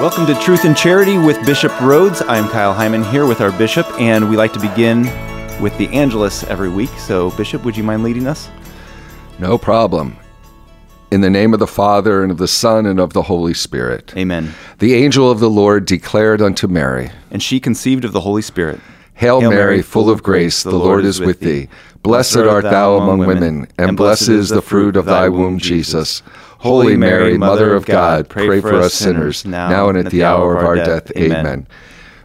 Welcome to Truth and Charity with Bishop Rhoades. I'm Kyle Hyman here with our bishop, and we like to begin with the Angelus every week. So, Bishop, would you mind leading us? No problem. In the name of the Father, and of the Son, and of the Holy Spirit. Amen. The angel of the Lord declared unto Mary, And she conceived of the Holy Spirit. Hail, Mary, full of grace, the Lord is with thee. Blessed art thou among women, and blessed is the fruit of thy womb, Jesus. Holy Mary, Mother of God, pray for us sinners, now and at the hour of our death. Amen.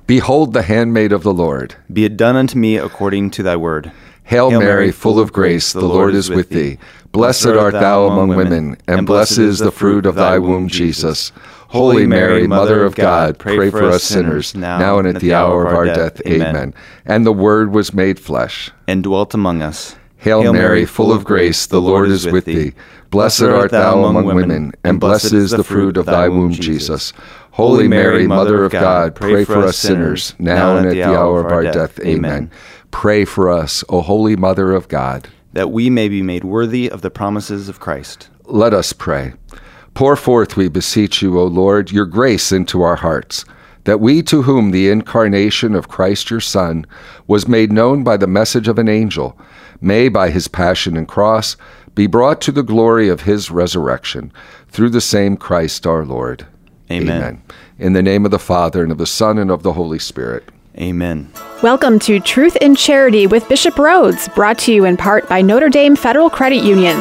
Behold the handmaid of the Lord. Be it done unto me according to thy word. Hail Mary, full of grace, the Lord is with thee. Blessed art thou among women, and blessed is the fruit of thy womb, Jesus. Holy Mary, Mother of God, pray for us sinners, now and at the hour of our death. Amen. And the Word was made flesh. And dwelt among us. Hail Mary, full of grace, the Lord is with thee. Blessed art thou among women, and blessed is the fruit of thy womb, Jesus. Holy Mary, Mother of God, pray for us sinners, now and at the hour of our death. Amen. Pray for us, O Holy Mother of God. That we may be made worthy of the promises of Christ. Let us pray. Pour forth, we beseech you, O Lord, your grace into our hearts, that we to whom the incarnation of Christ your Son was made known by the message of an angel, may, by his passion and cross, be brought to the glory of his resurrection, through the same Christ our Lord. Amen. In the name of the Father, and of the Son, and of the Holy Spirit. Amen. Welcome to Truth in Charity with Bishop Rhoades, brought to you in part by Notre Dame Federal Credit Union.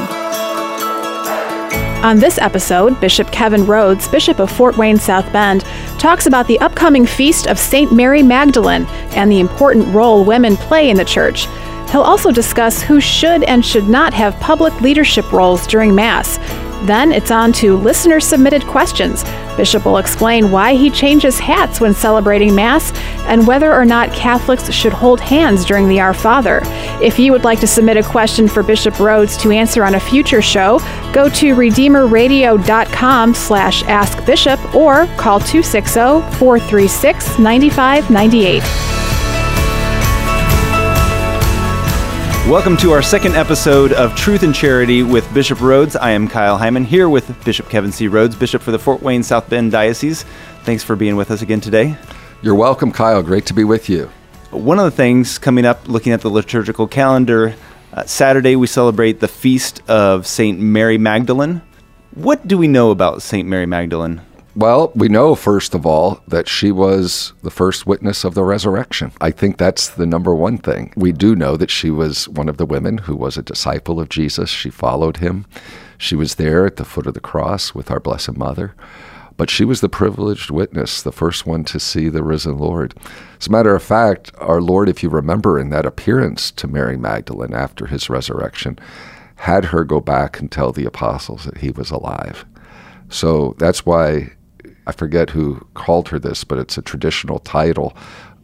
On this episode, Bishop Kevin Rhoades, Bishop of Fort Wayne South Bend, talks about the upcoming feast of St. Mary Magdalene and the important role women play in the church. He'll also discuss who should and should not have public leadership roles during Mass. Then it's on to listener submitted questions. Bishop will explain why he changes hats when celebrating Mass and whether or not Catholics should hold hands during the Our Father. If you would like to submit a question for Bishop Rhoades to answer on a future show, go to redeemerradio.com slash askbishop or call 260-436-9598. Welcome to our second episode of Truth and Charity with Bishop Rhoades. I am Kyle Hyman here with Bishop Kevin C. Rhoades, Bishop for the Fort Wayne South Bend Diocese. Thanks for being with us again today. You're welcome, Kyle. Great to be with you. One of the things coming up, looking at the liturgical calendar, uh, Saturday we celebrate the feast of St. Mary Magdalene. What do we know about St. Mary Magdalene? Well, we know, first of all, that she was the first witness of the resurrection. I think that's the number one thing. We do know that she was one of the women who was a disciple of Jesus. She followed him. She was there at the foot of the cross with our Blessed Mother. But she was the privileged witness, the first one to see the risen Lord. As a matter of fact, our Lord, if you remember in that appearance to Mary Magdalene after his resurrection, had her go back and tell the apostles that he was alive. So that's why I forget who called her this, but it's a traditional title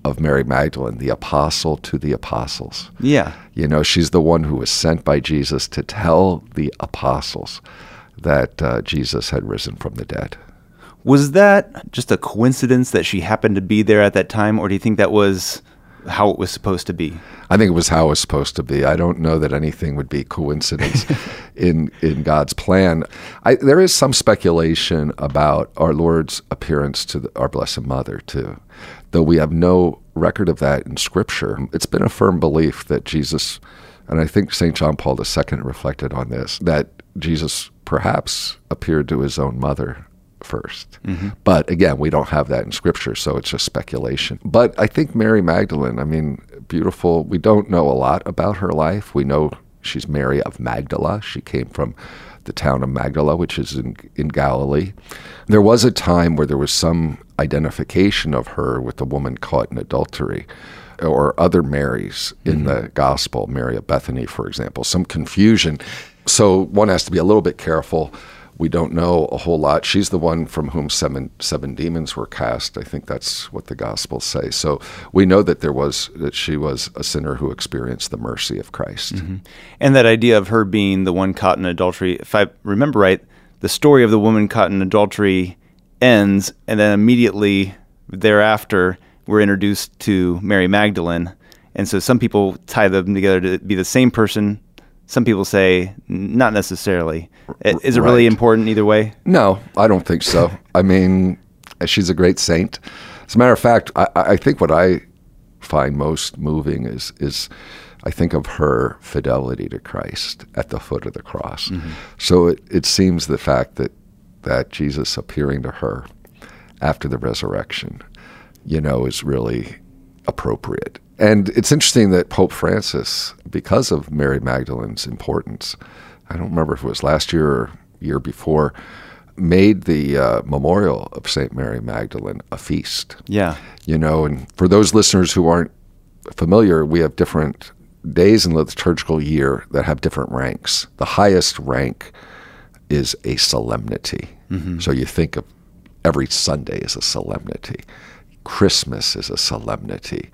of Mary Magdalene, the apostle to the apostles. Yeah. You know, she's the one who was sent by Jesus to tell the apostles that uh, Jesus had risen from the dead. Was that just a coincidence that she happened to be there at that time, or do you think that was how it was supposed to be? I think it was how it was supposed to be. I don't know that anything would be coincidence in in God's plan. I, there is some speculation about our Lord's appearance to the, our Blessed Mother too, though we have no record of that in Scripture. It's been a firm belief that Jesus, and I think Saint John Paul II reflected on this, that Jesus perhaps appeared to his own mother 1st mm-hmm. But again, we don't have that in scripture, so it's just speculation. But I think Mary Magdalene, I mean, beautiful. We don't know a lot about her life. We know she's Mary of Magdala. She came from the town of Magdala, which is in, in Galilee. There was a time where there was some identification of her with a woman caught in adultery or other Marys in mm-hmm. the gospel, Mary of Bethany, for example, some confusion. So one has to be a little bit careful we don't know a whole lot. She's the one from whom seven seven demons were cast. I think that's what the Gospels say. So we know that there was that she was a sinner who experienced the mercy of Christ. Mm-hmm. And that idea of her being the one caught in adultery, if I remember right, the story of the woman caught in adultery ends, and then immediately thereafter we're introduced to Mary Magdalene. And so some people tie them together to be the same person some people say not necessarily. Is it right. really important either way? No, I don't think so. I mean, She's a great saint. As a matter of fact, I, I think what I find most moving is is I think of her fidelity to Christ at the foot of the cross. Mm-hmm. So it, it seems the fact that that Jesus appearing to her after the resurrection, you know, is really appropriate. And it's interesting that Pope Francis, because of Mary Magdalene's importance, I don't remember if it was last year or year before, made the uh, memorial of St. Mary Magdalene a feast. Yeah. You know, and for those listeners who aren't familiar, we have different days in the liturgical year that have different ranks. The highest rank is a solemnity. Mm-hmm. So you think of every Sunday as a solemnity, Christmas is a solemnity.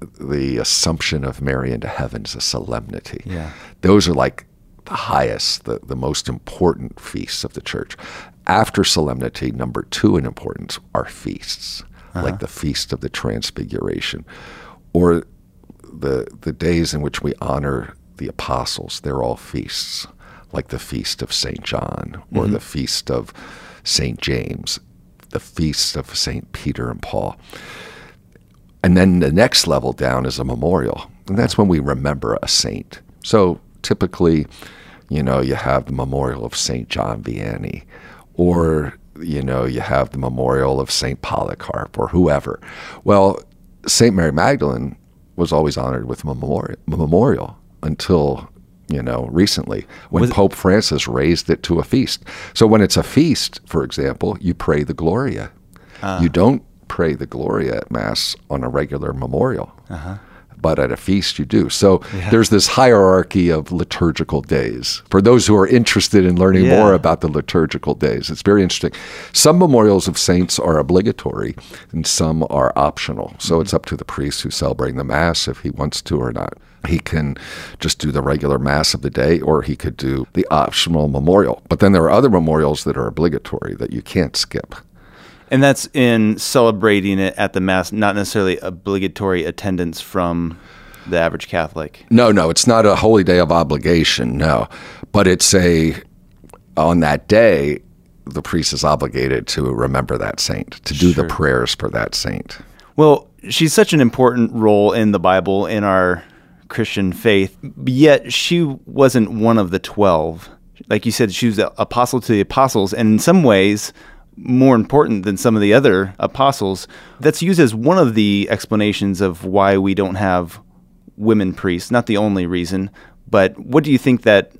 The Assumption of Mary into heaven is a solemnity. Yeah. Those are like the highest, the, the most important feasts of the church. After solemnity, number two in importance are feasts, uh-huh. like the Feast of the Transfiguration, or the the days in which we honor the apostles. They're all feasts, like the Feast of Saint John or mm-hmm. the Feast of Saint James, the Feast of Saint Peter and Paul. And then the next level down is a memorial, and that's when we remember a saint. So typically, you know, you have the memorial of Saint John Vianney or you know you have the memorial of Saint Polycarp or whoever. Well, Saint Mary Magdalene was always honored with a memorial, memorial until you know recently when was Pope Francis raised it to a feast. So when it's a feast, for example, you pray the Gloria. Uh, you don't pray the Gloria at Mass on a regular memorial. Uh-huh but at a feast you do. So yeah. there's this hierarchy of liturgical days. For those who are interested in learning yeah. more about the liturgical days, it's very interesting. Some memorials of saints are obligatory and some are optional. So mm-hmm. it's up to the priest who's celebrating the Mass if he wants to or not. He can just do the regular Mass of the day or he could do the optional memorial. But then there are other memorials that are obligatory that you can't skip. And that's in celebrating it at the Mass, not necessarily obligatory attendance from the average Catholic. No, no, it's not a holy day of obligation, no. But it's a, on that day, the priest is obligated to remember that saint, to do sure. the prayers for that saint. Well, she's such an important role in the Bible, in our Christian faith, yet she wasn't one of the 12. Like you said, she was the apostle to the apostles, and in some ways, more important than some of the other apostles. That's used as one of the explanations of why we don't have women priests. Not the only reason, but what do you think that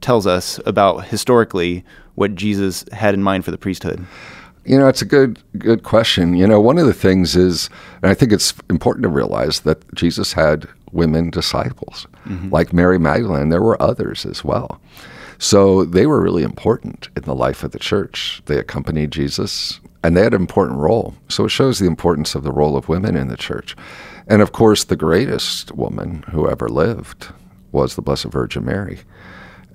tells us about historically what Jesus had in mind for the priesthood? You know, it's a good good question. You know, one of the things is, and I think it's important to realize that Jesus had women disciples, mm-hmm. like Mary Magdalene. There were others as well. So they were really important in the life of the church. They accompanied Jesus and they had an important role. So it shows the importance of the role of women in the church. And of course, the greatest woman who ever lived was the Blessed Virgin Mary.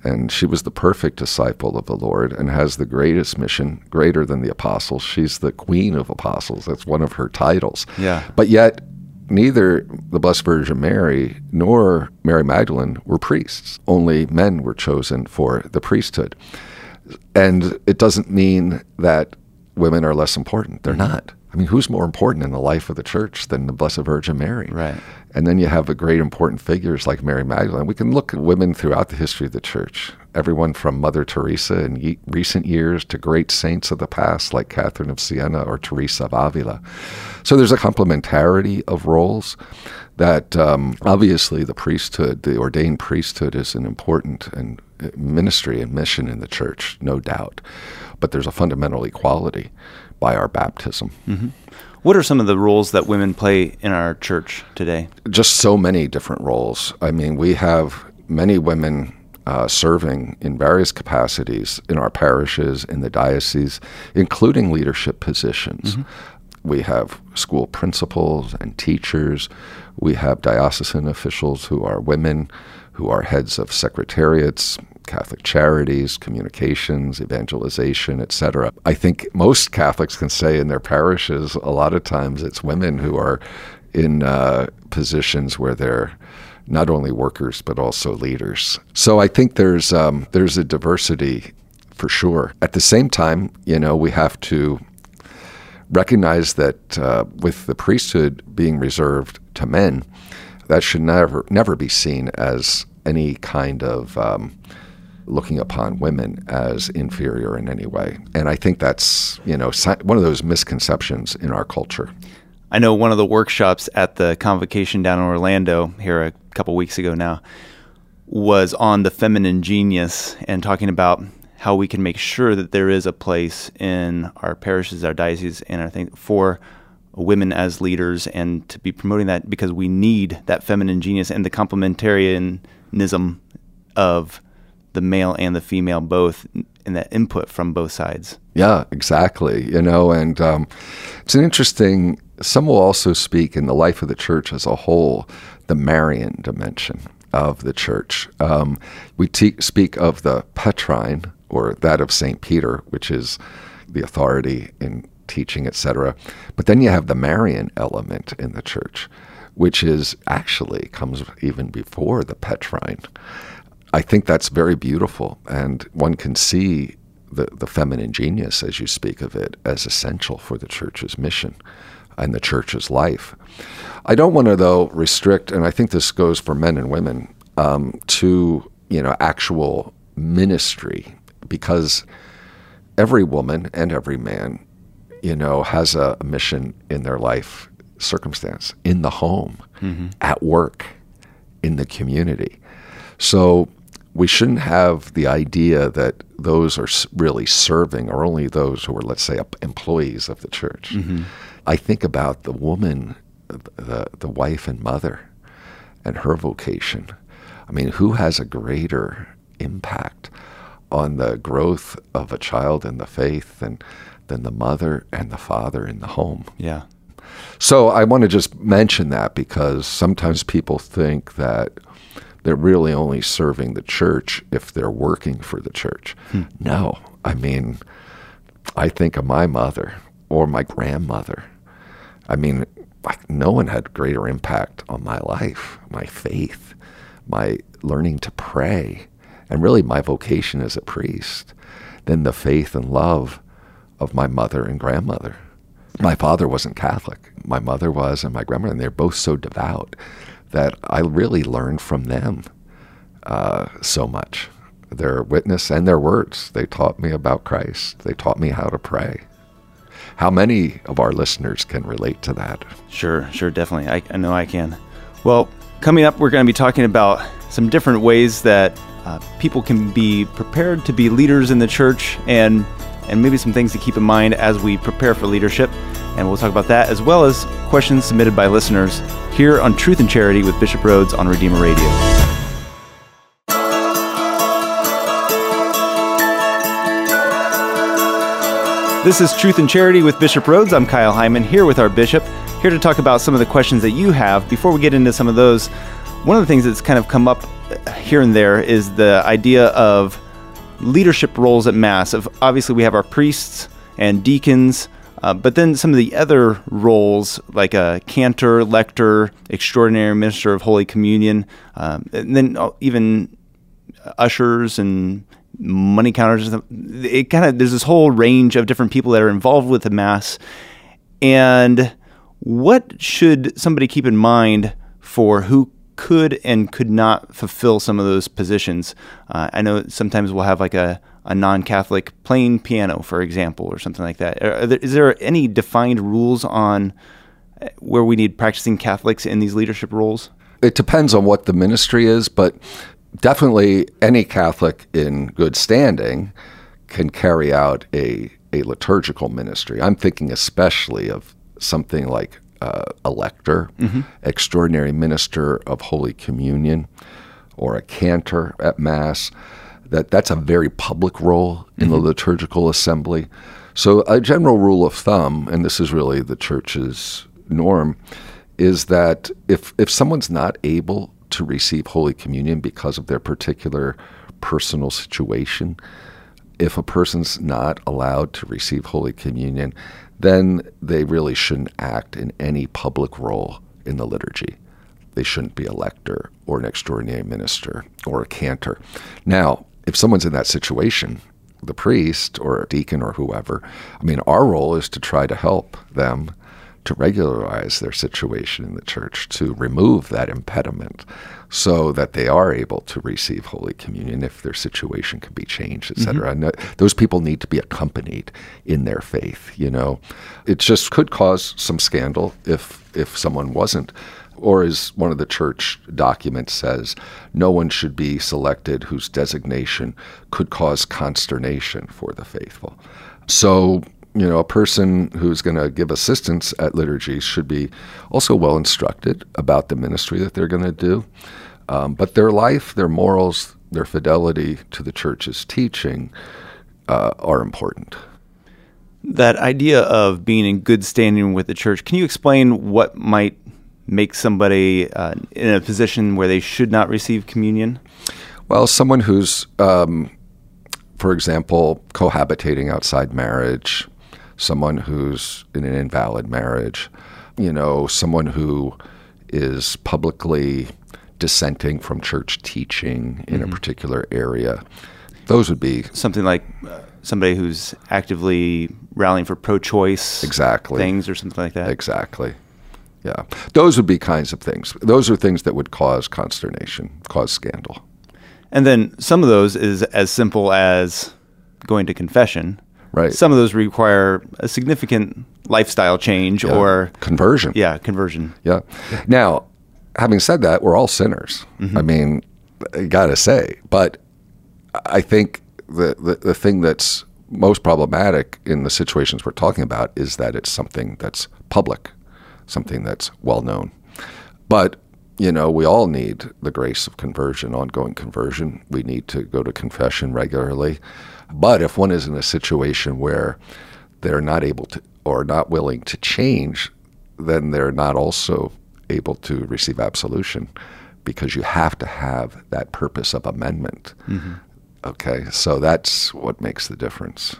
And she was the perfect disciple of the Lord and has the greatest mission, greater than the apostles. She's the queen of apostles. That's one of her titles. Yeah. But yet, neither the Blessed Virgin Mary nor Mary Magdalene were priests. Only men were chosen for the priesthood. And it doesn't mean that women are less important. They're mm-hmm. not. I mean, who's more important in the life of the church than the Blessed Virgin Mary? Right. And then you have a great important figures like Mary Magdalene. We can look at women throughout the history of the church. Everyone from Mother Teresa in ye- recent years to great saints of the past like Catherine of Siena or Teresa of Avila. So there's a complementarity of roles that um, obviously the priesthood, the ordained priesthood, is an important and uh, ministry and mission in the church, no doubt. But there's a fundamental equality by our baptism. Mm-hmm. What are some of the roles that women play in our church today? Just so many different roles. I mean, we have many women uh, serving in various capacities in our parishes, in the diocese, including leadership positions. Mm-hmm. We have school principals and teachers. We have diocesan officials who are women, who are heads of secretariats, Catholic charities, communications, evangelization, etc. I think most Catholics can say in their parishes, a lot of times it's women who are in uh, positions where they're not only workers but also leaders. So I think there's um, there's a diversity for sure. At the same time, you know, we have to recognize that uh, with the priesthood being reserved to men, that should never never be seen as any kind of um, looking upon women as inferior in any way. And I think that's you know one of those misconceptions in our culture. I know one of the workshops at the convocation down in Orlando here a couple weeks ago now was on the feminine genius and talking about how we can make sure that there is a place in our parishes, our dioceses, and I think for women as leaders and to be promoting that because we need that feminine genius and the complementarianism of the male and the female both and that input from both sides. Yeah, exactly. You know, and um, it's an interesting. Some will also speak in the life of the church as a whole, the Marian dimension of the church. Um, we te- speak of the Petrine or that of Saint Peter, which is the authority in teaching, etc. But then you have the Marian element in the church, which is actually comes even before the Petrine. I think that's very beautiful, and one can see the, the feminine genius, as you speak of it, as essential for the church's mission and the church's life. I don't want to, though, restrict, and I think this goes for men and women, um, to you know actual ministry, because every woman and every man, you know, has a, a mission in their life circumstance, in the home, mm-hmm. at work, in the community. So we shouldn't have the idea that those are really serving or only those who are, let's say, employees of the church. Mm-hmm. I think about the woman, the, the wife and mother, and her vocation. I mean, who has a greater impact on the growth of a child in the faith than, than the mother and the father in the home? Yeah. So I want to just mention that because sometimes people think that they're really only serving the church if they're working for the church. Hmm. No, I mean, I think of my mother or my grandmother. I mean, like no one had greater impact on my life, my faith, my learning to pray, and really my vocation as a priest than the faith and love of my mother and grandmother. My father wasn't Catholic. My mother was, and my grandmother, and they're both so devout that I really learned from them uh, so much. Their witness and their words. They taught me about Christ. They taught me how to pray. How many of our listeners can relate to that? Sure, sure, definitely. I, I know I can. Well, coming up, we're going to be talking about some different ways that uh, people can be prepared to be leaders in the church and and maybe some things to keep in mind as we prepare for leadership. And we'll talk about that as well as questions submitted by listeners here on Truth and Charity with Bishop Rhoades on Redeemer Radio. This is Truth and Charity with Bishop Rhoades. I'm Kyle Hyman here with our bishop, here to talk about some of the questions that you have. Before we get into some of those, one of the things that's kind of come up here and there is the idea of leadership roles at Mass. Of obviously, we have our priests and deacons, uh, but then some of the other roles, like a cantor, lector, extraordinary minister of Holy Communion, um, and then uh, even ushers and money counters. It kind of there's this whole range of different people that are involved with the Mass, and what should somebody keep in mind for who could and could not fulfill some of those positions. Uh, I know sometimes we'll have like a, a non Catholic playing piano, for example, or something like that. There, is there any defined rules on where we need practicing Catholics in these leadership roles? It depends on what the ministry is, but definitely any Catholic in good standing can carry out a, a liturgical ministry. I'm thinking especially of something like uh, elector, mm-hmm. extraordinary minister of Holy Communion, or a cantor at Mass. That that's a very public role in mm-hmm. the liturgical assembly. So a general rule of thumb, and this is really the church's norm, is that if if someone's not able to receive Holy Communion because of their particular personal situation, if a person's not allowed to receive Holy Communion, then they really shouldn't act in any public role in the liturgy. They shouldn't be a lector or an extraordinary minister or a cantor. Now, if someone's in that situation the priest or a deacon or whoever. I mean, our role is to try to help them to regularize their situation in the church, to remove that impediment so that they are able to receive Holy Communion if their situation can be changed, etc. Mm-hmm. And those people need to be accompanied in their faith, you know. It just could cause some scandal if if someone wasn't or as one of the church documents says, no one should be selected whose designation could cause consternation for the faithful. So you know, a person who's going to give assistance at liturgy should be also well instructed about the ministry that they're going to do. Um, but their life, their morals, their fidelity to the church's teaching uh, are important. That idea of being in good standing with the church, can you explain what might make somebody uh, in a position where they should not receive communion? Well, someone who's, um, for example, cohabitating outside marriage, someone who's in an invalid marriage, you know, someone who is publicly dissenting from church teaching in mm-hmm. a particular area. Those would be something like uh, somebody who's actively rallying for pro-choice exactly things or something like that. Exactly. Yeah. Those would be kinds of things. Those are things that would cause consternation, cause scandal. And then some of those is as simple as going to confession Right. Some of those require a significant lifestyle change yeah. or conversion. Yeah, conversion. Yeah. Now, having said that, we're all sinners. Mm-hmm. I mean, I gotta say, but I think the, the the thing that's most problematic in the situations we're talking about is that it's something that's public, something that's well known. But you know, we all need the grace of conversion, ongoing conversion. We need to go to confession regularly. But if one is in a situation where they're not able to or not willing to change, then they're not also able to receive absolution because you have to have that purpose of amendment. Mm-hmm. Okay, so that's what makes the difference.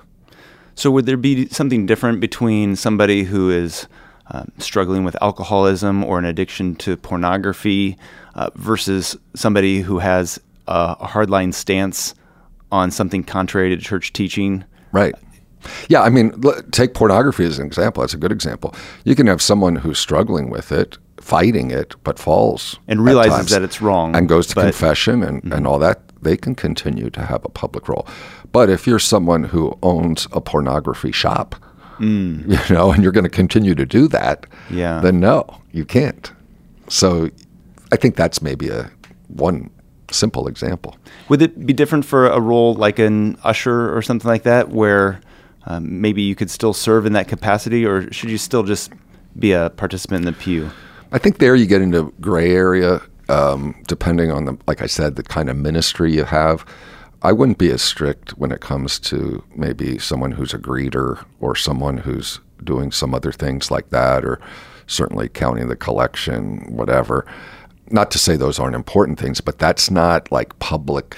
So, would there be something different between somebody who is um, struggling with alcoholism or an addiction to pornography uh, versus somebody who has a hardline stance on something contrary to church teaching. Right. Yeah, I mean, take pornography as an example. That's a good example. You can have someone who's struggling with it, fighting it, but falls and realizes that it's wrong and goes to but, confession and, mm-hmm. and all that. They can continue to have a public role. But if you're someone who owns a pornography shop, mm. you know, and you're going to continue to do that, yeah. then no, you can't. So I think that's maybe a one simple example. Would it be different for a role like an usher or something like that, where um, maybe you could still serve in that capacity, or should you still just be a participant in the pew? I think there you get into gray area, um, depending on the, like I said, the kind of ministry you have. I wouldn't be as strict when it comes to maybe someone who's a greeter or someone who's doing some other things like that, or certainly counting the collection, whatever not to say those aren't important things, but that's not like public,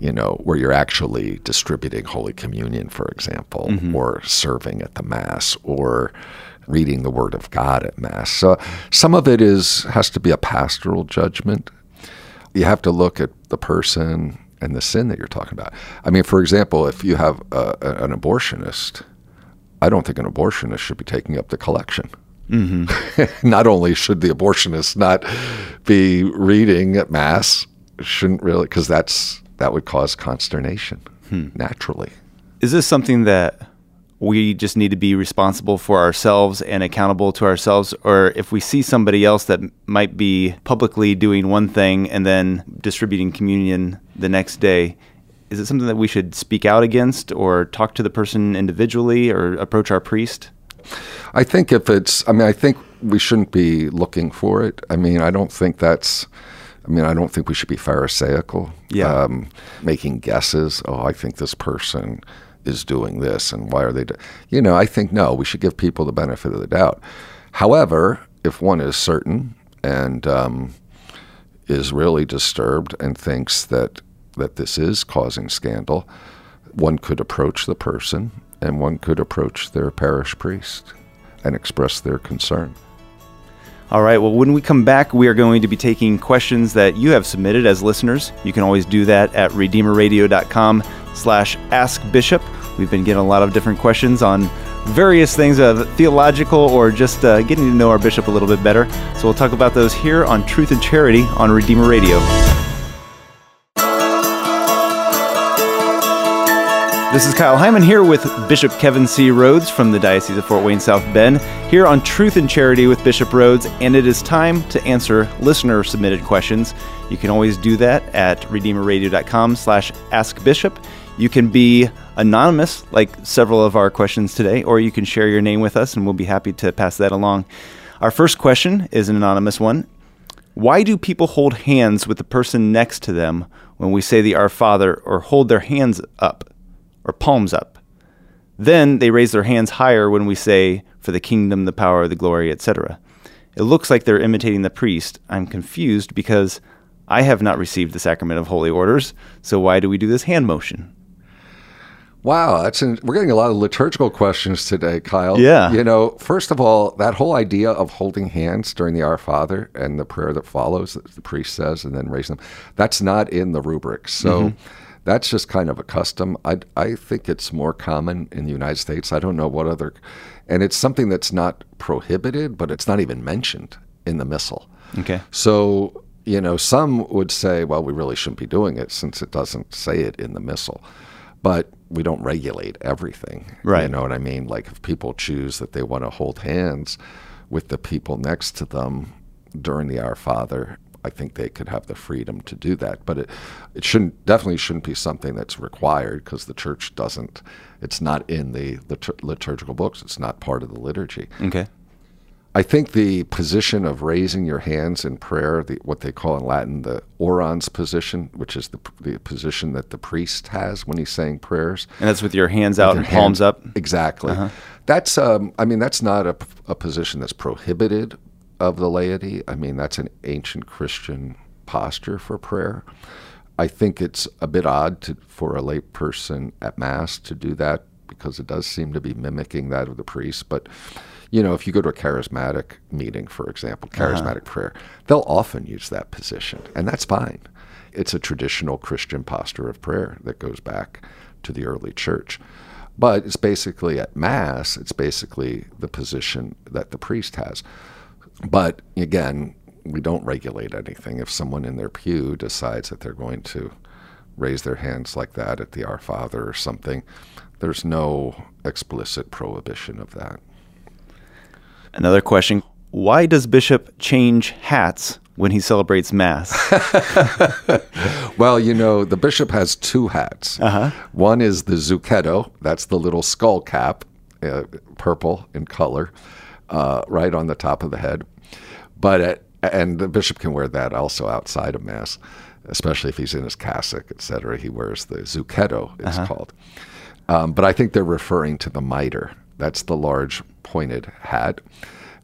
you know, where you're actually distributing Holy Communion, for example, mm-hmm. or serving at the Mass or reading the Word of God at Mass. So some of it is has to be a pastoral judgment. You have to look at the person and the sin that you're talking about. I mean, for example, if you have a, an abortionist, I don't think an abortionist should be taking up the collection. Mm-hmm. not only should the abortionist not be reading at mass, shouldn't really, because that's that would cause consternation hmm. naturally. Is this something that we just need to be responsible for ourselves and accountable to ourselves, or if we see somebody else that might be publicly doing one thing and then distributing communion the next day? Is it something that we should speak out against or talk to the person individually or approach our priest? I think if it's, I mean, I think we shouldn't be looking for it. I mean, I don't think that's. I mean, I don't think we should be pharisaical, yeah. um, making guesses. Oh, I think this person is doing this, and why are they? Do-? You know, I think no. We should give people the benefit of the doubt. However, if one is certain and um, is really disturbed and thinks that that this is causing scandal, one could approach the person and one could approach their parish priest and express their concern. All right, well, when we come back, we are going to be taking questions that you have submitted as listeners. You can always do that at redeemerradio.com. slash ask bishop. We've been getting a lot of different questions on various things of theological or just uh, getting to know our bishop a little bit better. So we'll talk about those here on Truth and Charity on Redeemer Radio. This is Kyle Hyman here with Bishop Kevin C. Rhoades from the Diocese of Fort Wayne South Bend, here on Truth and Charity with Bishop Rhoades, and it is time to answer listener submitted questions. You can always do that at redeemerradio.com slash askbishop. You can be anonymous, like several of our questions today, or you can share your name with us, and we'll be happy to pass that along. Our first question is an anonymous one. Why do people hold hands with the person next to them when we say the Our Father or hold their hands up? or palms up. Then they raise their hands higher when we say, For the kingdom, the power, the glory, etc. It looks like they're imitating the priest. I'm confused because I have not received the sacrament of holy orders, so why do we do this hand motion? Wow, that's an, we're getting a lot of liturgical questions today, Kyle. Yeah. You know, first of all, that whole idea of holding hands during the Our Father and the prayer that follows, that the priest says, and then raising them, that's not in the rubric. So. Mm-hmm that's just kind of a custom. I, I think it's more common in the United States. I don't know what other, and it's something that's not prohibited, but it's not even mentioned in the missal. Okay. So, you know, some would say, well, we really shouldn't be doing it since it doesn't say it in the missal. But we don't regulate everything. Right. You know what I mean? Like if people choose that they want to hold hands with the people next to them during the Our Father, I think they could have the freedom to do that. But it, it shouldn't definitely shouldn't be something that's required because the church doesn't. It's not in the litur- liturgical books. It's not part of the liturgy. Okay. I think the position of raising your hands in prayer, the, what they call in Latin the orans position, which is the, the position that the priest has when he's saying prayers. And that's with your hands out and palms up? Exactly. Uh-huh. That's, um, I mean, that's not a, a position that's prohibited of the laity. I mean, that's an ancient Christian posture for prayer. I think it's a bit odd to, for a lay person at Mass to do that because it does seem to be mimicking that of the priest. But, you know, if you go to a charismatic meeting, for example, uh-huh. charismatic uh-huh. prayer, they'll often use that position, and that's fine. It's a traditional Christian posture of prayer that goes back to the early church. But it's basically at Mass, it's basically the position that the priest has. But again, we don't regulate anything. If someone in their pew decides that they're going to raise their hands like that at the Our Father or something, there's no explicit prohibition of that. Another question Why does Bishop change hats when he celebrates Mass? well, you know, the bishop has two hats. Uh-huh. One is the zucchetto, that's the little skull cap, uh, purple in color uh, right on the top of the head. But at, and the bishop can wear that also outside of mass, especially if he's in his cassock, etc. He wears the zucchetto, it's uh-huh. called. Um, but I think they're referring to the mitre. That's the large pointed hat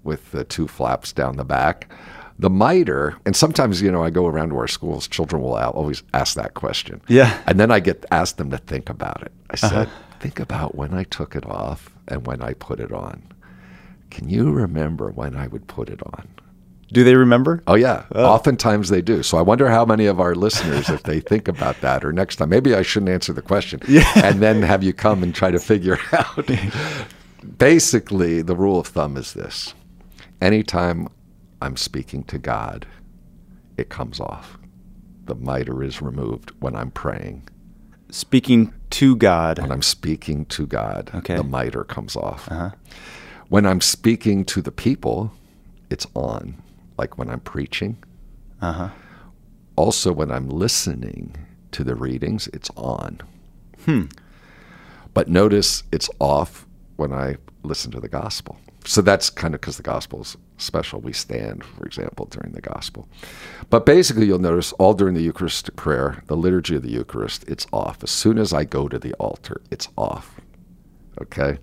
with the two flaps down the back. The mitre, and sometimes, you know, I go around to our schools, children will always ask that question. Yeah. And then I get asked them to think about it. I said, uh-huh. think about when I took it off and when I put it on. Can you remember when I would put it on? Do they remember? Oh, yeah. Oh. Oftentimes they do. So I wonder how many of our listeners, if they think about that, or next time, maybe I shouldn't answer the question yeah. and then have you come and try to figure out. Basically, the rule of thumb is this anytime I'm speaking to God, it comes off. The mitre is removed when I'm praying. Speaking to God. When I'm speaking to God, okay. the mitre comes off. Uh-huh. When I'm speaking to the people, it's on, like when I'm preaching. Uh-huh. Also, when I'm listening to the readings, it's on. Hmm. But notice it's off when I listen to the gospel. So that's kind of because the gospel is special. We stand, for example, during the gospel. But basically, you'll notice all during the Eucharistic prayer, the liturgy of the Eucharist, it's off. As soon as I go to the altar, it's off. Okay?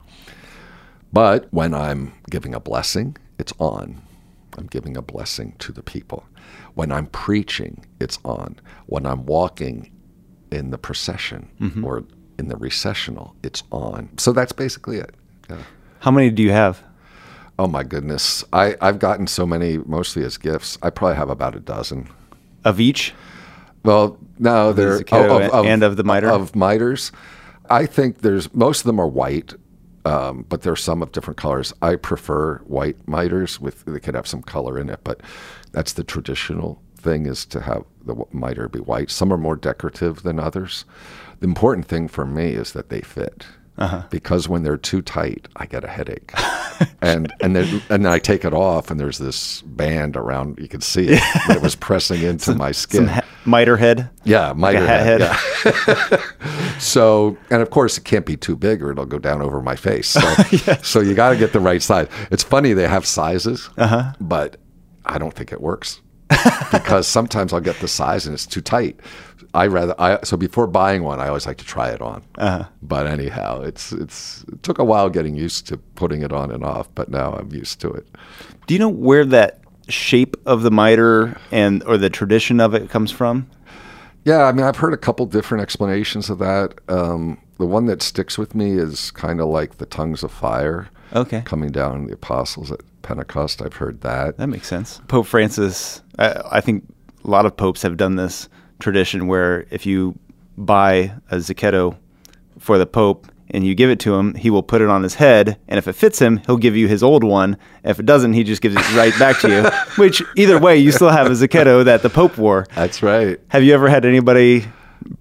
But when I'm giving a blessing, it's on. I'm giving a blessing to the people. When I'm preaching, it's on. When I'm walking in the procession mm-hmm. or in the recessional, it's on. So that's basically it. Yeah. How many do you have? Oh my goodness. I, I've gotten so many, mostly as gifts. I probably have about a dozen. Of each? Well, no, they're Zucchetto and of the mitre? Of mitres. I think there's most of them are white, um, but there's some of different colors. I prefer white mitres with they could have some color in it, but that's the traditional thing is to have the mitre be white. Some are more decorative than others. The important thing for me is that they fit. Because when they're too tight, I get a headache, and and then and then I take it off, and there's this band around. You can see it that it was pressing into my skin. Some ha- miter head. Yeah, mitre hat head. head. yeah. so, and of course, it can't be too big or it'll go down over my face. So, so you got to get the right size. It's funny they have sizes, Uh-huh. but I don't think it works because sometimes I'll get the size and it's too tight. I rather I so before buying one, I always like to try it on. Uh-huh. But anyhow, it's it's it took a while getting used to putting it on and off, but now I'm used to it. Do you know where that shape of the mitre and or the tradition of it comes from? Yeah, I mean, I've heard a couple different explanations of that. Um, the one that sticks with me is kind of like the tongues of fire Okay. coming down the apostles at Pentecost. I've heard that. That makes sense. Pope Francis, I, I think a lot of popes have done this tradition where if you buy a Zucchetto for the Pope and you give it to him, he will put it on his head, and if it fits him, he'll give you his old one. If it doesn't, he just gives it right back to you. Which either way, you still have a Zucchetto that the Pope wore. That's right. Have you ever had anybody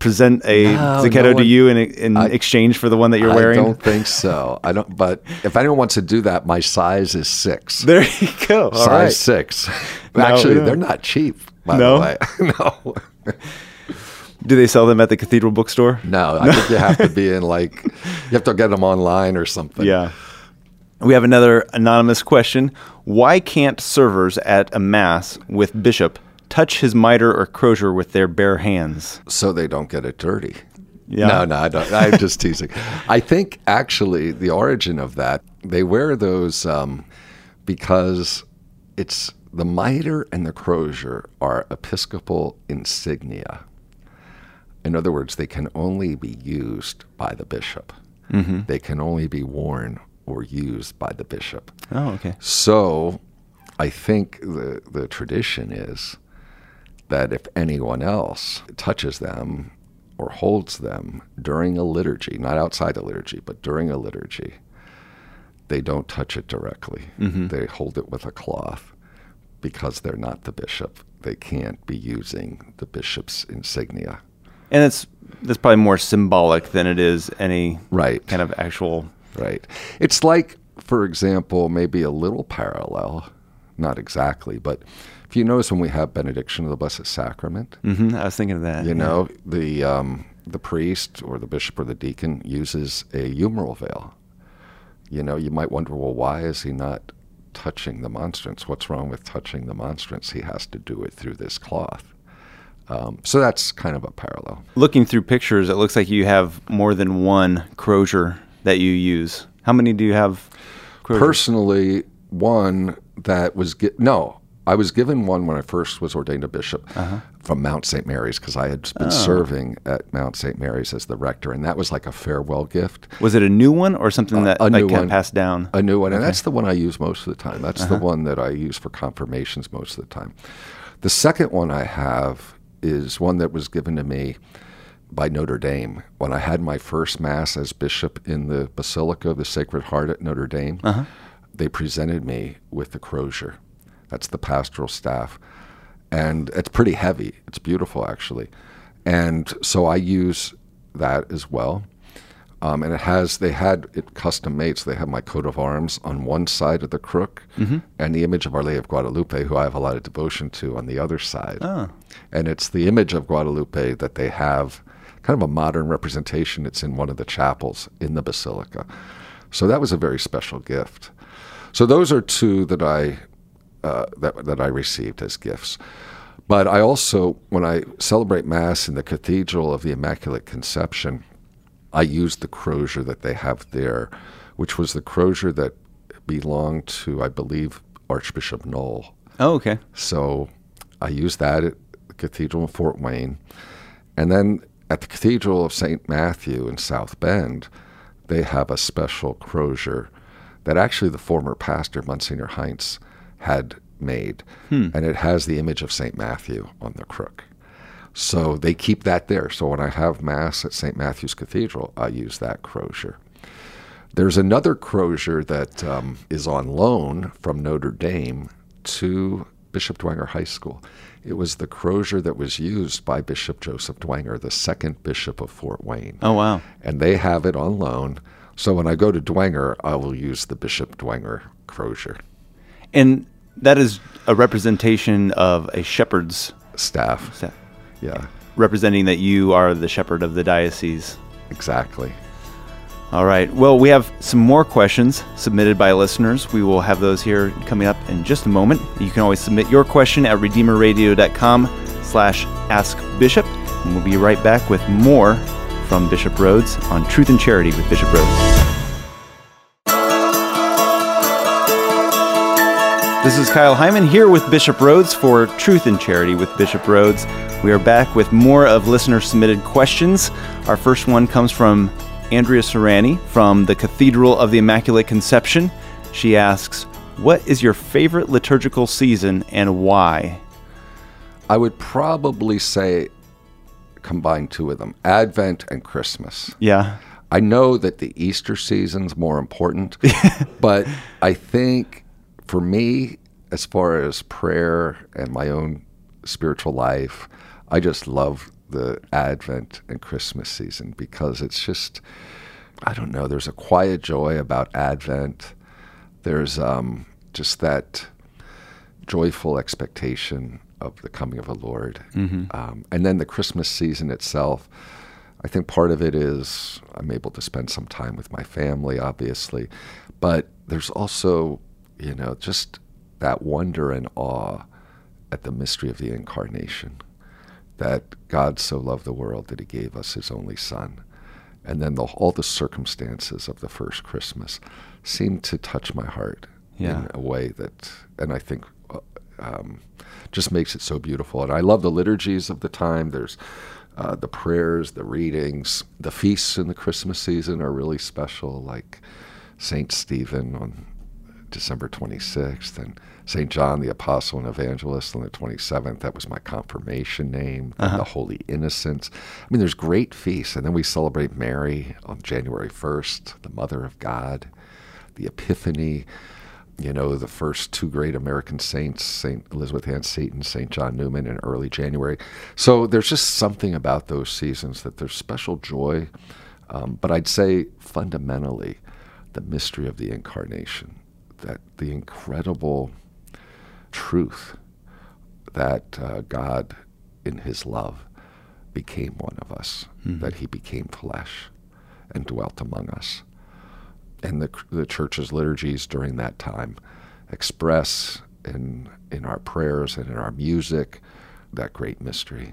present a No, Zucchetto no to you in, in exchange for the one that you're wearing? I don't think so. I don't. But if anyone wants to do that, my size is six. There you go. All size right. six. No, Actually, they're not cheap. By No? the way, no, Do they sell them at the Cathedral Bookstore? no. I think you have to be in like you have to get them online or something. Yeah. We have another anonymous question. Why can't servers at a mass with bishop touch his mitre or crozier with their bare hands? so they don't get it dirty. Yeah. No, no, I don't. I'm just teasing. I think actually the origin of that, they wear those um, because it's the mitre and the crozier are episcopal insignia. In other words, they can only be used by the bishop. Mm-hmm. They can only be worn or used by the bishop. Oh, okay. So I think the, the tradition is that if anyone else touches them or holds them during a liturgy, not outside the liturgy, but during a liturgy, they don't touch it directly. Mm-hmm. They hold it with a cloth because they're not the bishop. They can't be using the bishop's insignia. And it's that's probably more symbolic than it is any Right. kind of actual. Right. It's like, for example, maybe a little parallel, not exactly, but if you notice when we have benediction of the Blessed Sacrament, hmm I was thinking of that. you yeah. know, the um, the priest or the bishop or the deacon uses a humeral veil. You know, you might wonder, well, why is he not touching the monstrance? What's wrong with touching the monstrance? He has to do it through this cloth. Um, so that's kind of a parallel. Looking through pictures, it looks like you have more than one crozier that you use. How many do you have? Croziers? Personally, one that was gi- no, I was given one when I first was ordained a bishop Uh-huh. From Mount St. Mary's because I had Oh. been serving at Mount St. Mary's as the rector, and that was like a farewell gift. Was it a new one or something that a like kind passed down? A new one, and that's the one I use most of the time. That's Uh-huh. the one that I use for confirmations most of the time. The second one I have is one that was given to me by Notre Dame when I had my first mass as bishop in the Basilica of the Sacred Heart at Notre Dame. Uh-huh. They presented me with the crozier. That's the pastoral staff, and it's pretty heavy. It's beautiful actually, and so I use that as well. Um, and it has they had it custom made, so they have my coat of arms on one side of the crook, and the image of Our Lady of Guadalupe, who I have a lot of devotion to, on the other side. Oh. And it's the image of Guadalupe that they have, kind of a modern representation. It's in one of the chapels in the basilica. So that was a very special gift. So those are two that I uh, that that I received as gifts. But I also, when I celebrate Mass in the Cathedral of the Immaculate Conception, I used the crozier that they have there, which was the crozier that belonged to, I believe, Archbishop Noll. Oh, okay. So I used that at the Cathedral in Fort Wayne. And then at the Cathedral of St. Matthew in South Bend, they have a special crozier that actually the former pastor, Monsignor Heintz, had made. And it has the image of St. Matthew on the crook. So they keep that there. So when I have Mass at St. Matthew's Cathedral, I use that crozier. There's another crozier that um, is on loan from Notre Dame to Bishop Dwenger High School. It was the crozier that was used by Bishop Joseph Dwenger, the second bishop of Fort Wayne. Oh, wow. And they have it on loan. So when I go to Dwenger, I will use the Bishop Dwenger crozier. And that is a representation of a shepherd's Staff. staff, Yeah, representing that you are the shepherd of the diocese. exactly. All right. Well, we have some more questions submitted by listeners. We will have those here coming up in just a moment. You can always submit your question at redeemerradio.com slash askbishop. And we'll be right back with more from Bishop Rhoades on Truth and Charity with Bishop Rhoades. This is Kyle Heintz here with Bishop Rhoades for Truth and Charity with Bishop Rhoades. We are back with more of listener submitted questions. Our first one comes from Andrea Serrani from the Cathedral of the Immaculate Conception. She asks, What is your favorite liturgical season and why? I would probably say combine two of them Advent and Christmas. Yeah. I know that the Easter season's more important, but I think for me, as far as prayer and my own spiritual life, I just love the Advent and Christmas season because it's just, I don't know, there's a quiet joy about Advent. There's um, just that joyful expectation of the coming of the Lord. Um, and then the Christmas season itself, I think part of it is I'm able to spend some time with my family, obviously, but there's also, you know, just that wonder and awe at the mystery of the incarnation that God so loved the world that he gave us his only son. And then the, all the circumstances of the first Christmas seem to touch my heart Yeah. in a way that, and I think uh, um, just makes it so beautiful. And I love the liturgies of the time. There's uh, the prayers, the readings, the feasts in the Christmas season are really special, like Saint Stephen on December 26th and St. John the Apostle and Evangelist on the 27th. That was my confirmation name. And the Holy Innocents. I mean, there's great feasts. And then we celebrate Mary on January 1st, the Mother of God, the Epiphany. You know, the first two great American saints, St. Elizabeth Ann Seton, St. John Neumann in early January. So there's just something about those seasons that there's special joy. Um, but I'd say fundamentally, the mystery of the incarnation, that the incredible truth that uh, God, in his love, became one of us, that he became flesh and dwelt among us. And the, the church's liturgies during that time express in, in our prayers and in our music that great mystery.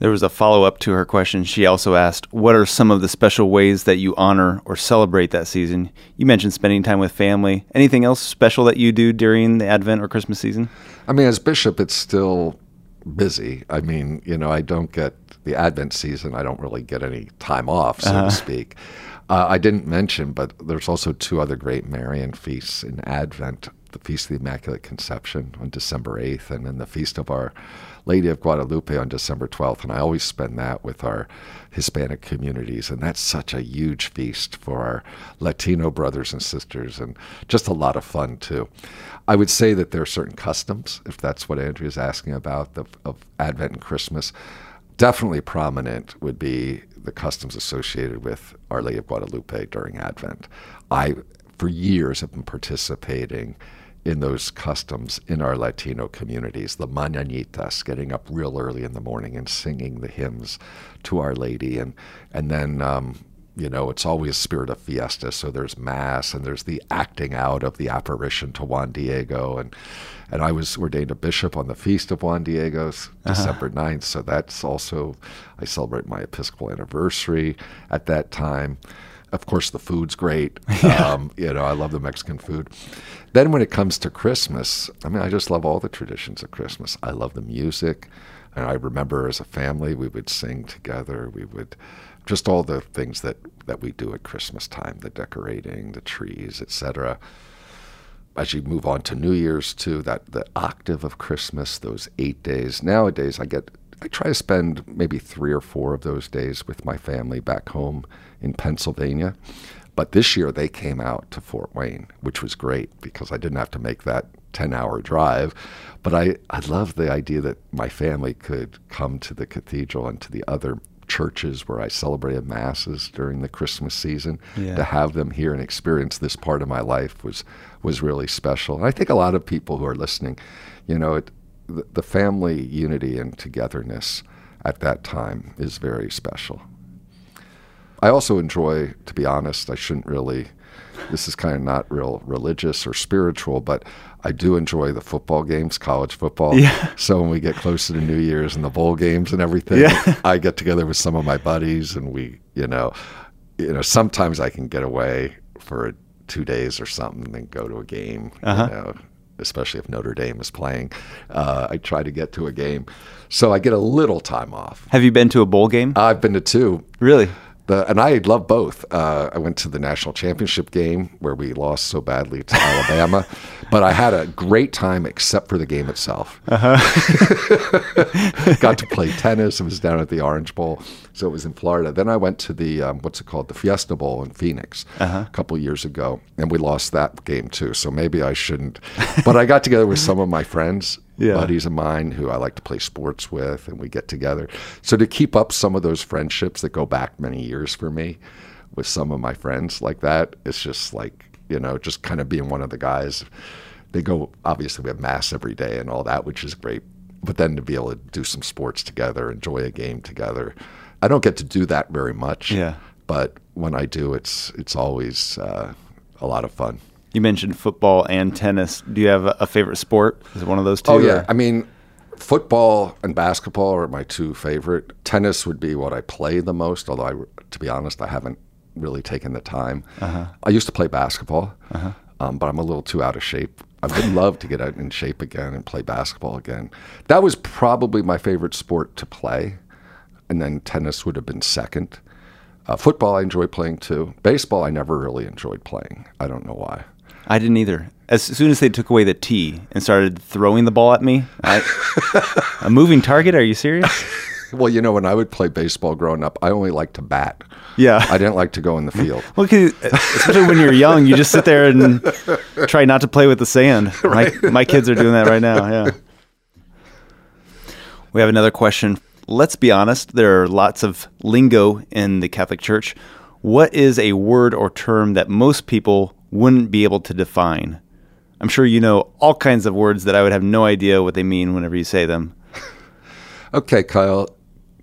There was a follow up to her question. She also asked, What are some of the special ways that you honor or celebrate that season? You mentioned spending time with family. Anything else special that you do during the Advent or Christmas season? I mean, as bishop, it's still busy. I mean, you know, I don't get the Advent season, I don't really get any time off, so to speak. Uh, I didn't mention, but there's also two other great Marian feasts in Advent the Feast of the Immaculate Conception on December 8th, and then the Feast of Our Lady of Guadalupe on December 12th. And I always spend that with our Hispanic communities. And that's such a huge feast for our Latino brothers and sisters, and just a lot of fun, too. I would say that there are certain customs, if that's what Andrea is asking about, of, of Advent and Christmas. Definitely prominent would be the customs associated with Our Lady of Guadalupe during Advent. I, for years, have been participating in those customs in our Latino communities, the mañanitas, getting up real early in the morning and singing the hymns to Our Lady, and and then um, you know it's always spirit of fiesta. So there's mass and there's the acting out of the apparition to Juan Diego, and and I was ordained a bishop on the feast of Juan Diego's December 9th. So that's also I celebrate my Episcopal anniversary at that time. Of course, the food's great. Um, you know, I love the Mexican food. Then when it comes to Christmas, I mean, I just love all the traditions of Christmas. I love the music. And I remember as a family, we would sing together. We would just all the things that, that we do at Christmas time, the decorating, the trees, etc. As you move on to New Year's too, that the octave of Christmas, those eight days. Nowadays, I get I try to spend maybe three or four of those days with my family back home in Pennsylvania. But this year they came out to Fort Wayne, which was great because I didn't have to make that 10 hour drive. But I, I love the idea that my family could come to the cathedral and to the other churches where I celebrated masses during the Christmas season. Yeah. To have them here and experience this part of my life was was really special. And I think a lot of people who are listening, you know, it, the, the family unity and togetherness at that time is very special. I also enjoy, to be honest, I shouldn't really. This is kind of not real religious or spiritual, but I do enjoy the football games, college football. Yeah. So when we get closer to New Year's and the bowl games and everything, Yeah. I get together with some of my buddies and we, you know, you know, sometimes I can get away for two days or something and then go to a game. Uh-huh. You know, especially if Notre Dame is playing. Uh, I try to get to a game, so I get a little time off. Have you been to a bowl game? I've been to two. really? The, and I love both. Uh, I went to the national championship game where we lost so badly to Alabama, but I had a great time except for the game itself. Got to play tennis. It was down at the Orange Bowl, so it was in Florida. Then I went to the um, what's it called, the Fiesta Bowl in Phoenix a couple years ago, and we lost that game too. So maybe I shouldn't. But I got together with some of my friends Yeah. buddies of mine who I like to play sports with, and we get together. So to keep up some of those friendships that go back many years for me with some of my friends like that, it's just like you know, just kind of being one of the guys. They go obviously we have mass every day and all that, which is great. But then to be able to do some sports together, enjoy a game together, I don't get to do that very much. Yeah. But when I do, it's it's always uh, a lot of fun. You mentioned football and tennis. Do you have a, favorite sport? Is it one of those two? Oh yeah, or- I mean, football and basketball are my two favorite. Tennis would be what I play the most. Although, I, to be honest, I haven't really taken the time. I used to play basketball, um, but I'm a little too out of shape. I would love to get out in shape again and play basketball again. That was probably my favorite sport to play, and then tennis would have been second. Uh, football I enjoy playing too. Baseball I never really enjoyed playing. I don't know why. I didn't either. As soon as they took away the tee and started throwing the ball at me, I, a moving target? Are you serious? Well, you know, when I would play baseball growing up, I only liked to bat. Yeah. I didn't like to go in the field. Well, especially when you're young, you just sit there and try not to play with the sand. My, my kids are doing that right now. Yeah. We have another question. Let's be honest. There are lots of lingo in the Catholic Church. What is a word or term that most people wouldn't be able to define? I'm sure you know all kinds of words that I would have no idea what they mean whenever you say them. Okay, Kyle,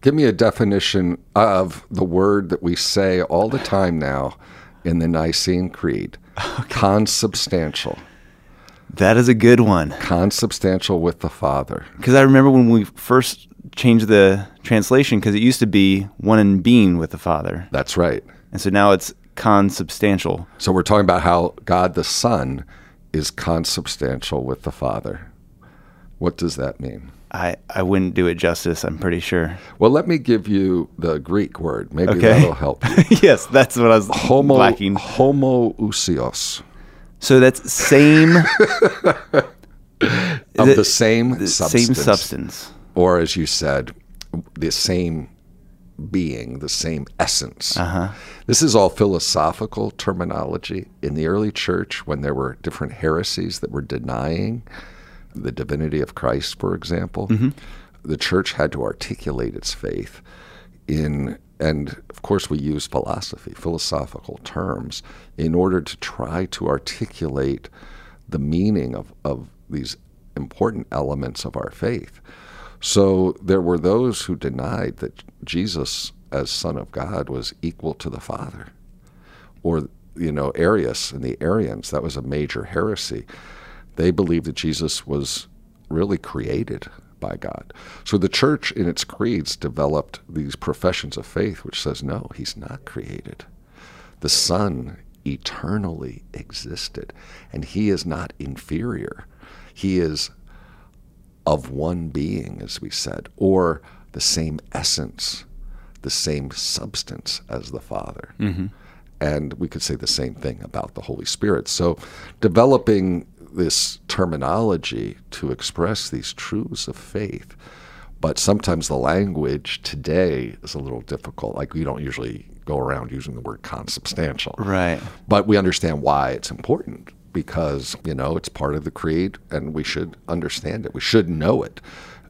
give me a definition of the word that we say all the time now in the Nicene Creed consubstantial. That is a good one. Consubstantial with the Father. Because I remember when we first changed the translation, because it used to be one in being with the Father. That's right. And so now it's consubstantial. So we're talking about how God the Son is consubstantial with the Father. What does that mean? I, I wouldn't do it justice, I'm pretty sure. Well, let me give you the Greek word. Maybe Okay. that'll help yes, that's what I was Homo, lacking. homoousios. So that's same Of the same the substance. same substance. Or as you said, the same being, the same essence. Uh-huh. This is all philosophical terminology. In the early church, when there were different heresies that were denying the divinity of Christ, for example, the church had to articulate its faith in, and of course, we use philosophy, philosophical terms, in order to try to articulate the meaning of, of these important elements of our faith. So there were those who denied that Jesus, as Son of God, was equal to the Father. Or, you know, Arius and the Arians, that was a major heresy. They believed that Jesus was really created by God. So the church in its creeds developed these professions of faith which says, no, he's not created. The Son eternally existed, and he is not inferior. He is of one being, as we said, or the same essence, the same substance as the Father. Mm-hmm. And we could say the same thing about the Holy Spirit. So, developing this terminology to express these truths of faith But sometimes the language today is a little difficult. Like we don't usually go around using the word consubstantial. Right. But we understand why it's important because, you know, it's part of the creed and we should understand it. We should know it.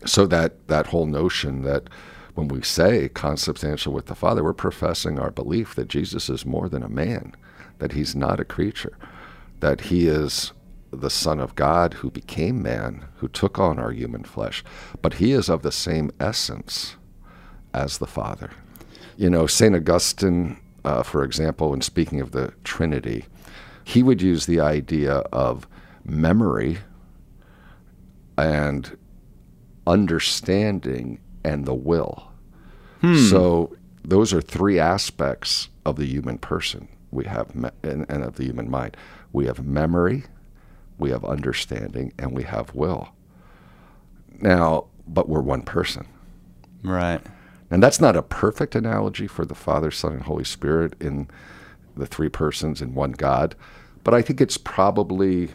So that that whole notion that when we say consubstantial with the Father, we're professing our belief that Jesus is more than a man, that he's not a creature, that he is the Son of God who became man, who took on our human flesh, but he is of the same essence as the Father. You know, St. Augustine, uh, for example, in speaking of the Trinity, he would use the idea of memory and understanding and the will. Hmm. So those are three aspects of the human person we have me- and, and of the human mind. We have memory, we have understanding, and we have will. Now, but we're one person. Right. And that's not a perfect analogy for the Father, Son, and Holy Spirit in the three persons in one God, but I think it's probably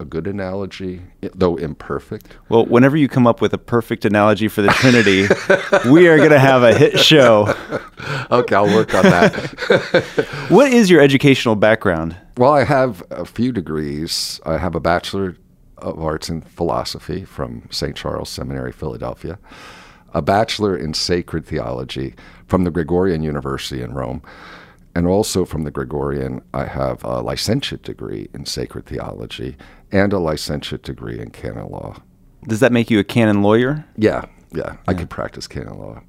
a good analogy, though imperfect. Well, whenever you come up with a perfect analogy for the Trinity, we are going to have a hit show. Okay, I'll work on that. What is your educational background? well, I have a few degrees. I have a Bachelor of Arts in Philosophy from St. Charles Seminary, Philadelphia, a Bachelor in Sacred Theology from the Gregorian University in Rome, and also from the Gregorian, I have a licentiate degree in Sacred Theology and a licentiate degree in canon law. Does that make you a canon lawyer? Yeah, yeah, I could practice canon law.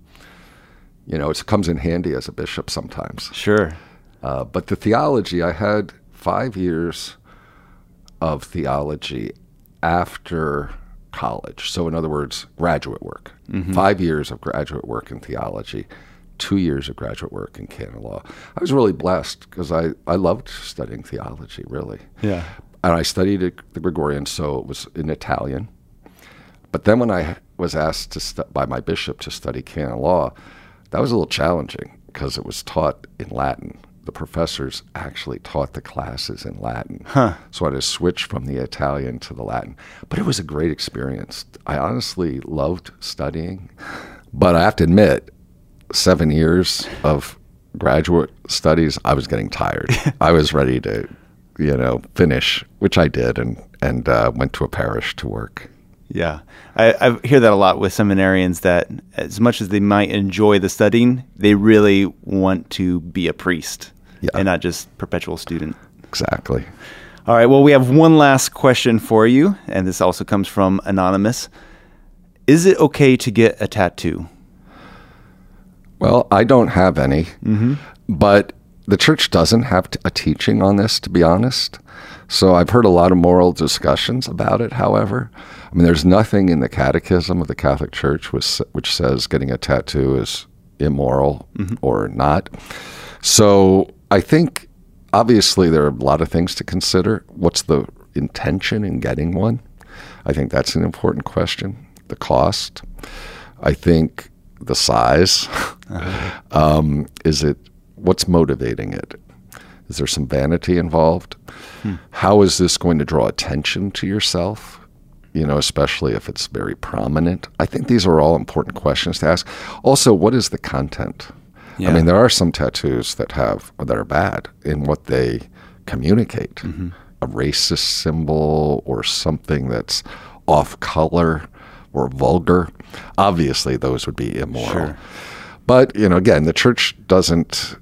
You know, it comes in handy as a bishop sometimes. Sure. Uh, but the theology, I had five years of theology after college. So, in other words, graduate work. Five years of graduate work in theology, two years of graduate work in canon law. I was really blessed because I, I loved studying theology, really. Yeah. And I studied the Gregorian, so it was in Italian. But then when I was asked to stu- by my bishop to study canon law, that was a little challenging because it was taught in Latin. The professors actually taught the classes in Latin. Huh. So I had to switch from the Italian to the Latin. But it was a great experience. I honestly loved studying. But I have to admit, seven years of graduate studies, I was getting tired. I was ready to, you know, finish, which I did, and and uh, went to a parish to work. Yeah. I, I hear that a lot with seminarians that as much as they might enjoy the studying, they really want to be a priest Yeah. and not just perpetual student. Exactly. All right. Well, we have one last question for you, and this also comes from Anonymous. Is it okay to get a tattoo? Well, I don't have any, mm-hmm. but the church doesn't have a teaching on this, to be honest. So I've heard a lot of moral discussions about it. However, I mean, there's nothing in the Catechism of the Catholic Church which, which says getting a tattoo is immoral mm-hmm. or not. So I think obviously there are a lot of things to consider. What's the intention in getting one? I think that's an important question. The cost. I think the size. Uh-huh. um, is it what's motivating it? Is there some vanity involved? Hmm. How is this going to draw attention to yourself? You know, especially if it's very prominent. I think these are all important questions to ask. Also, what is the content? Yeah. I mean, there are some tattoos that have that are bad in what they communicate. Mm-hmm. A racist symbol or something that's off color or vulgar. Obviously, those would be immoral. Sure. But you know, again, the church doesn't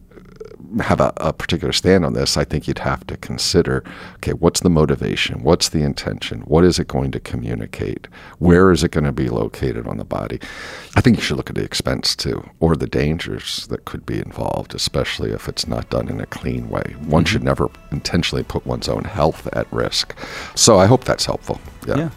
have a, a particular stand on this. I think you'd have to consider, okay, what's the motivation? What's the intention? What is it going to communicate? Where is it going to be located on the body? I think you should look at the expense too, or the dangers that could be involved, especially if it's not done in a clean way. One mm-hmm. should never intentionally put one's own health at risk. So I hope that's helpful. Yeah. Yeah.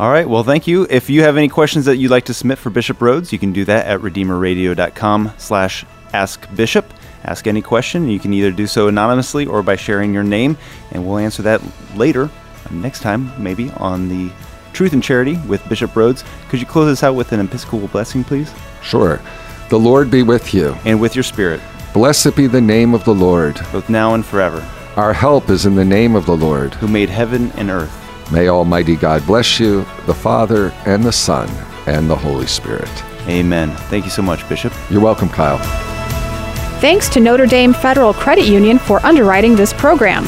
All right. Well, thank you. If you have any questions that you'd like to submit for Bishop Rhoades, you can do that at redeemerradio.com slash askbishop. Ask any question. You can either do so anonymously or by sharing your name, and we'll answer that later, next time, maybe, on the Truth and Charity with Bishop Rhoades. Could you close us out with an Episcopal blessing, please? Sure. The Lord be with you. And with your spirit, Blessed be the name of the Lord. both now and forever, Our help is in the name of the Lord. who made heaven and earth. May Almighty God bless you, the Father, and the Son, and the Holy Spirit. Amen. Thank you so much, Bishop. You're welcome, Kyle. Thanks to Notre Dame Federal Credit Union for underwriting this program.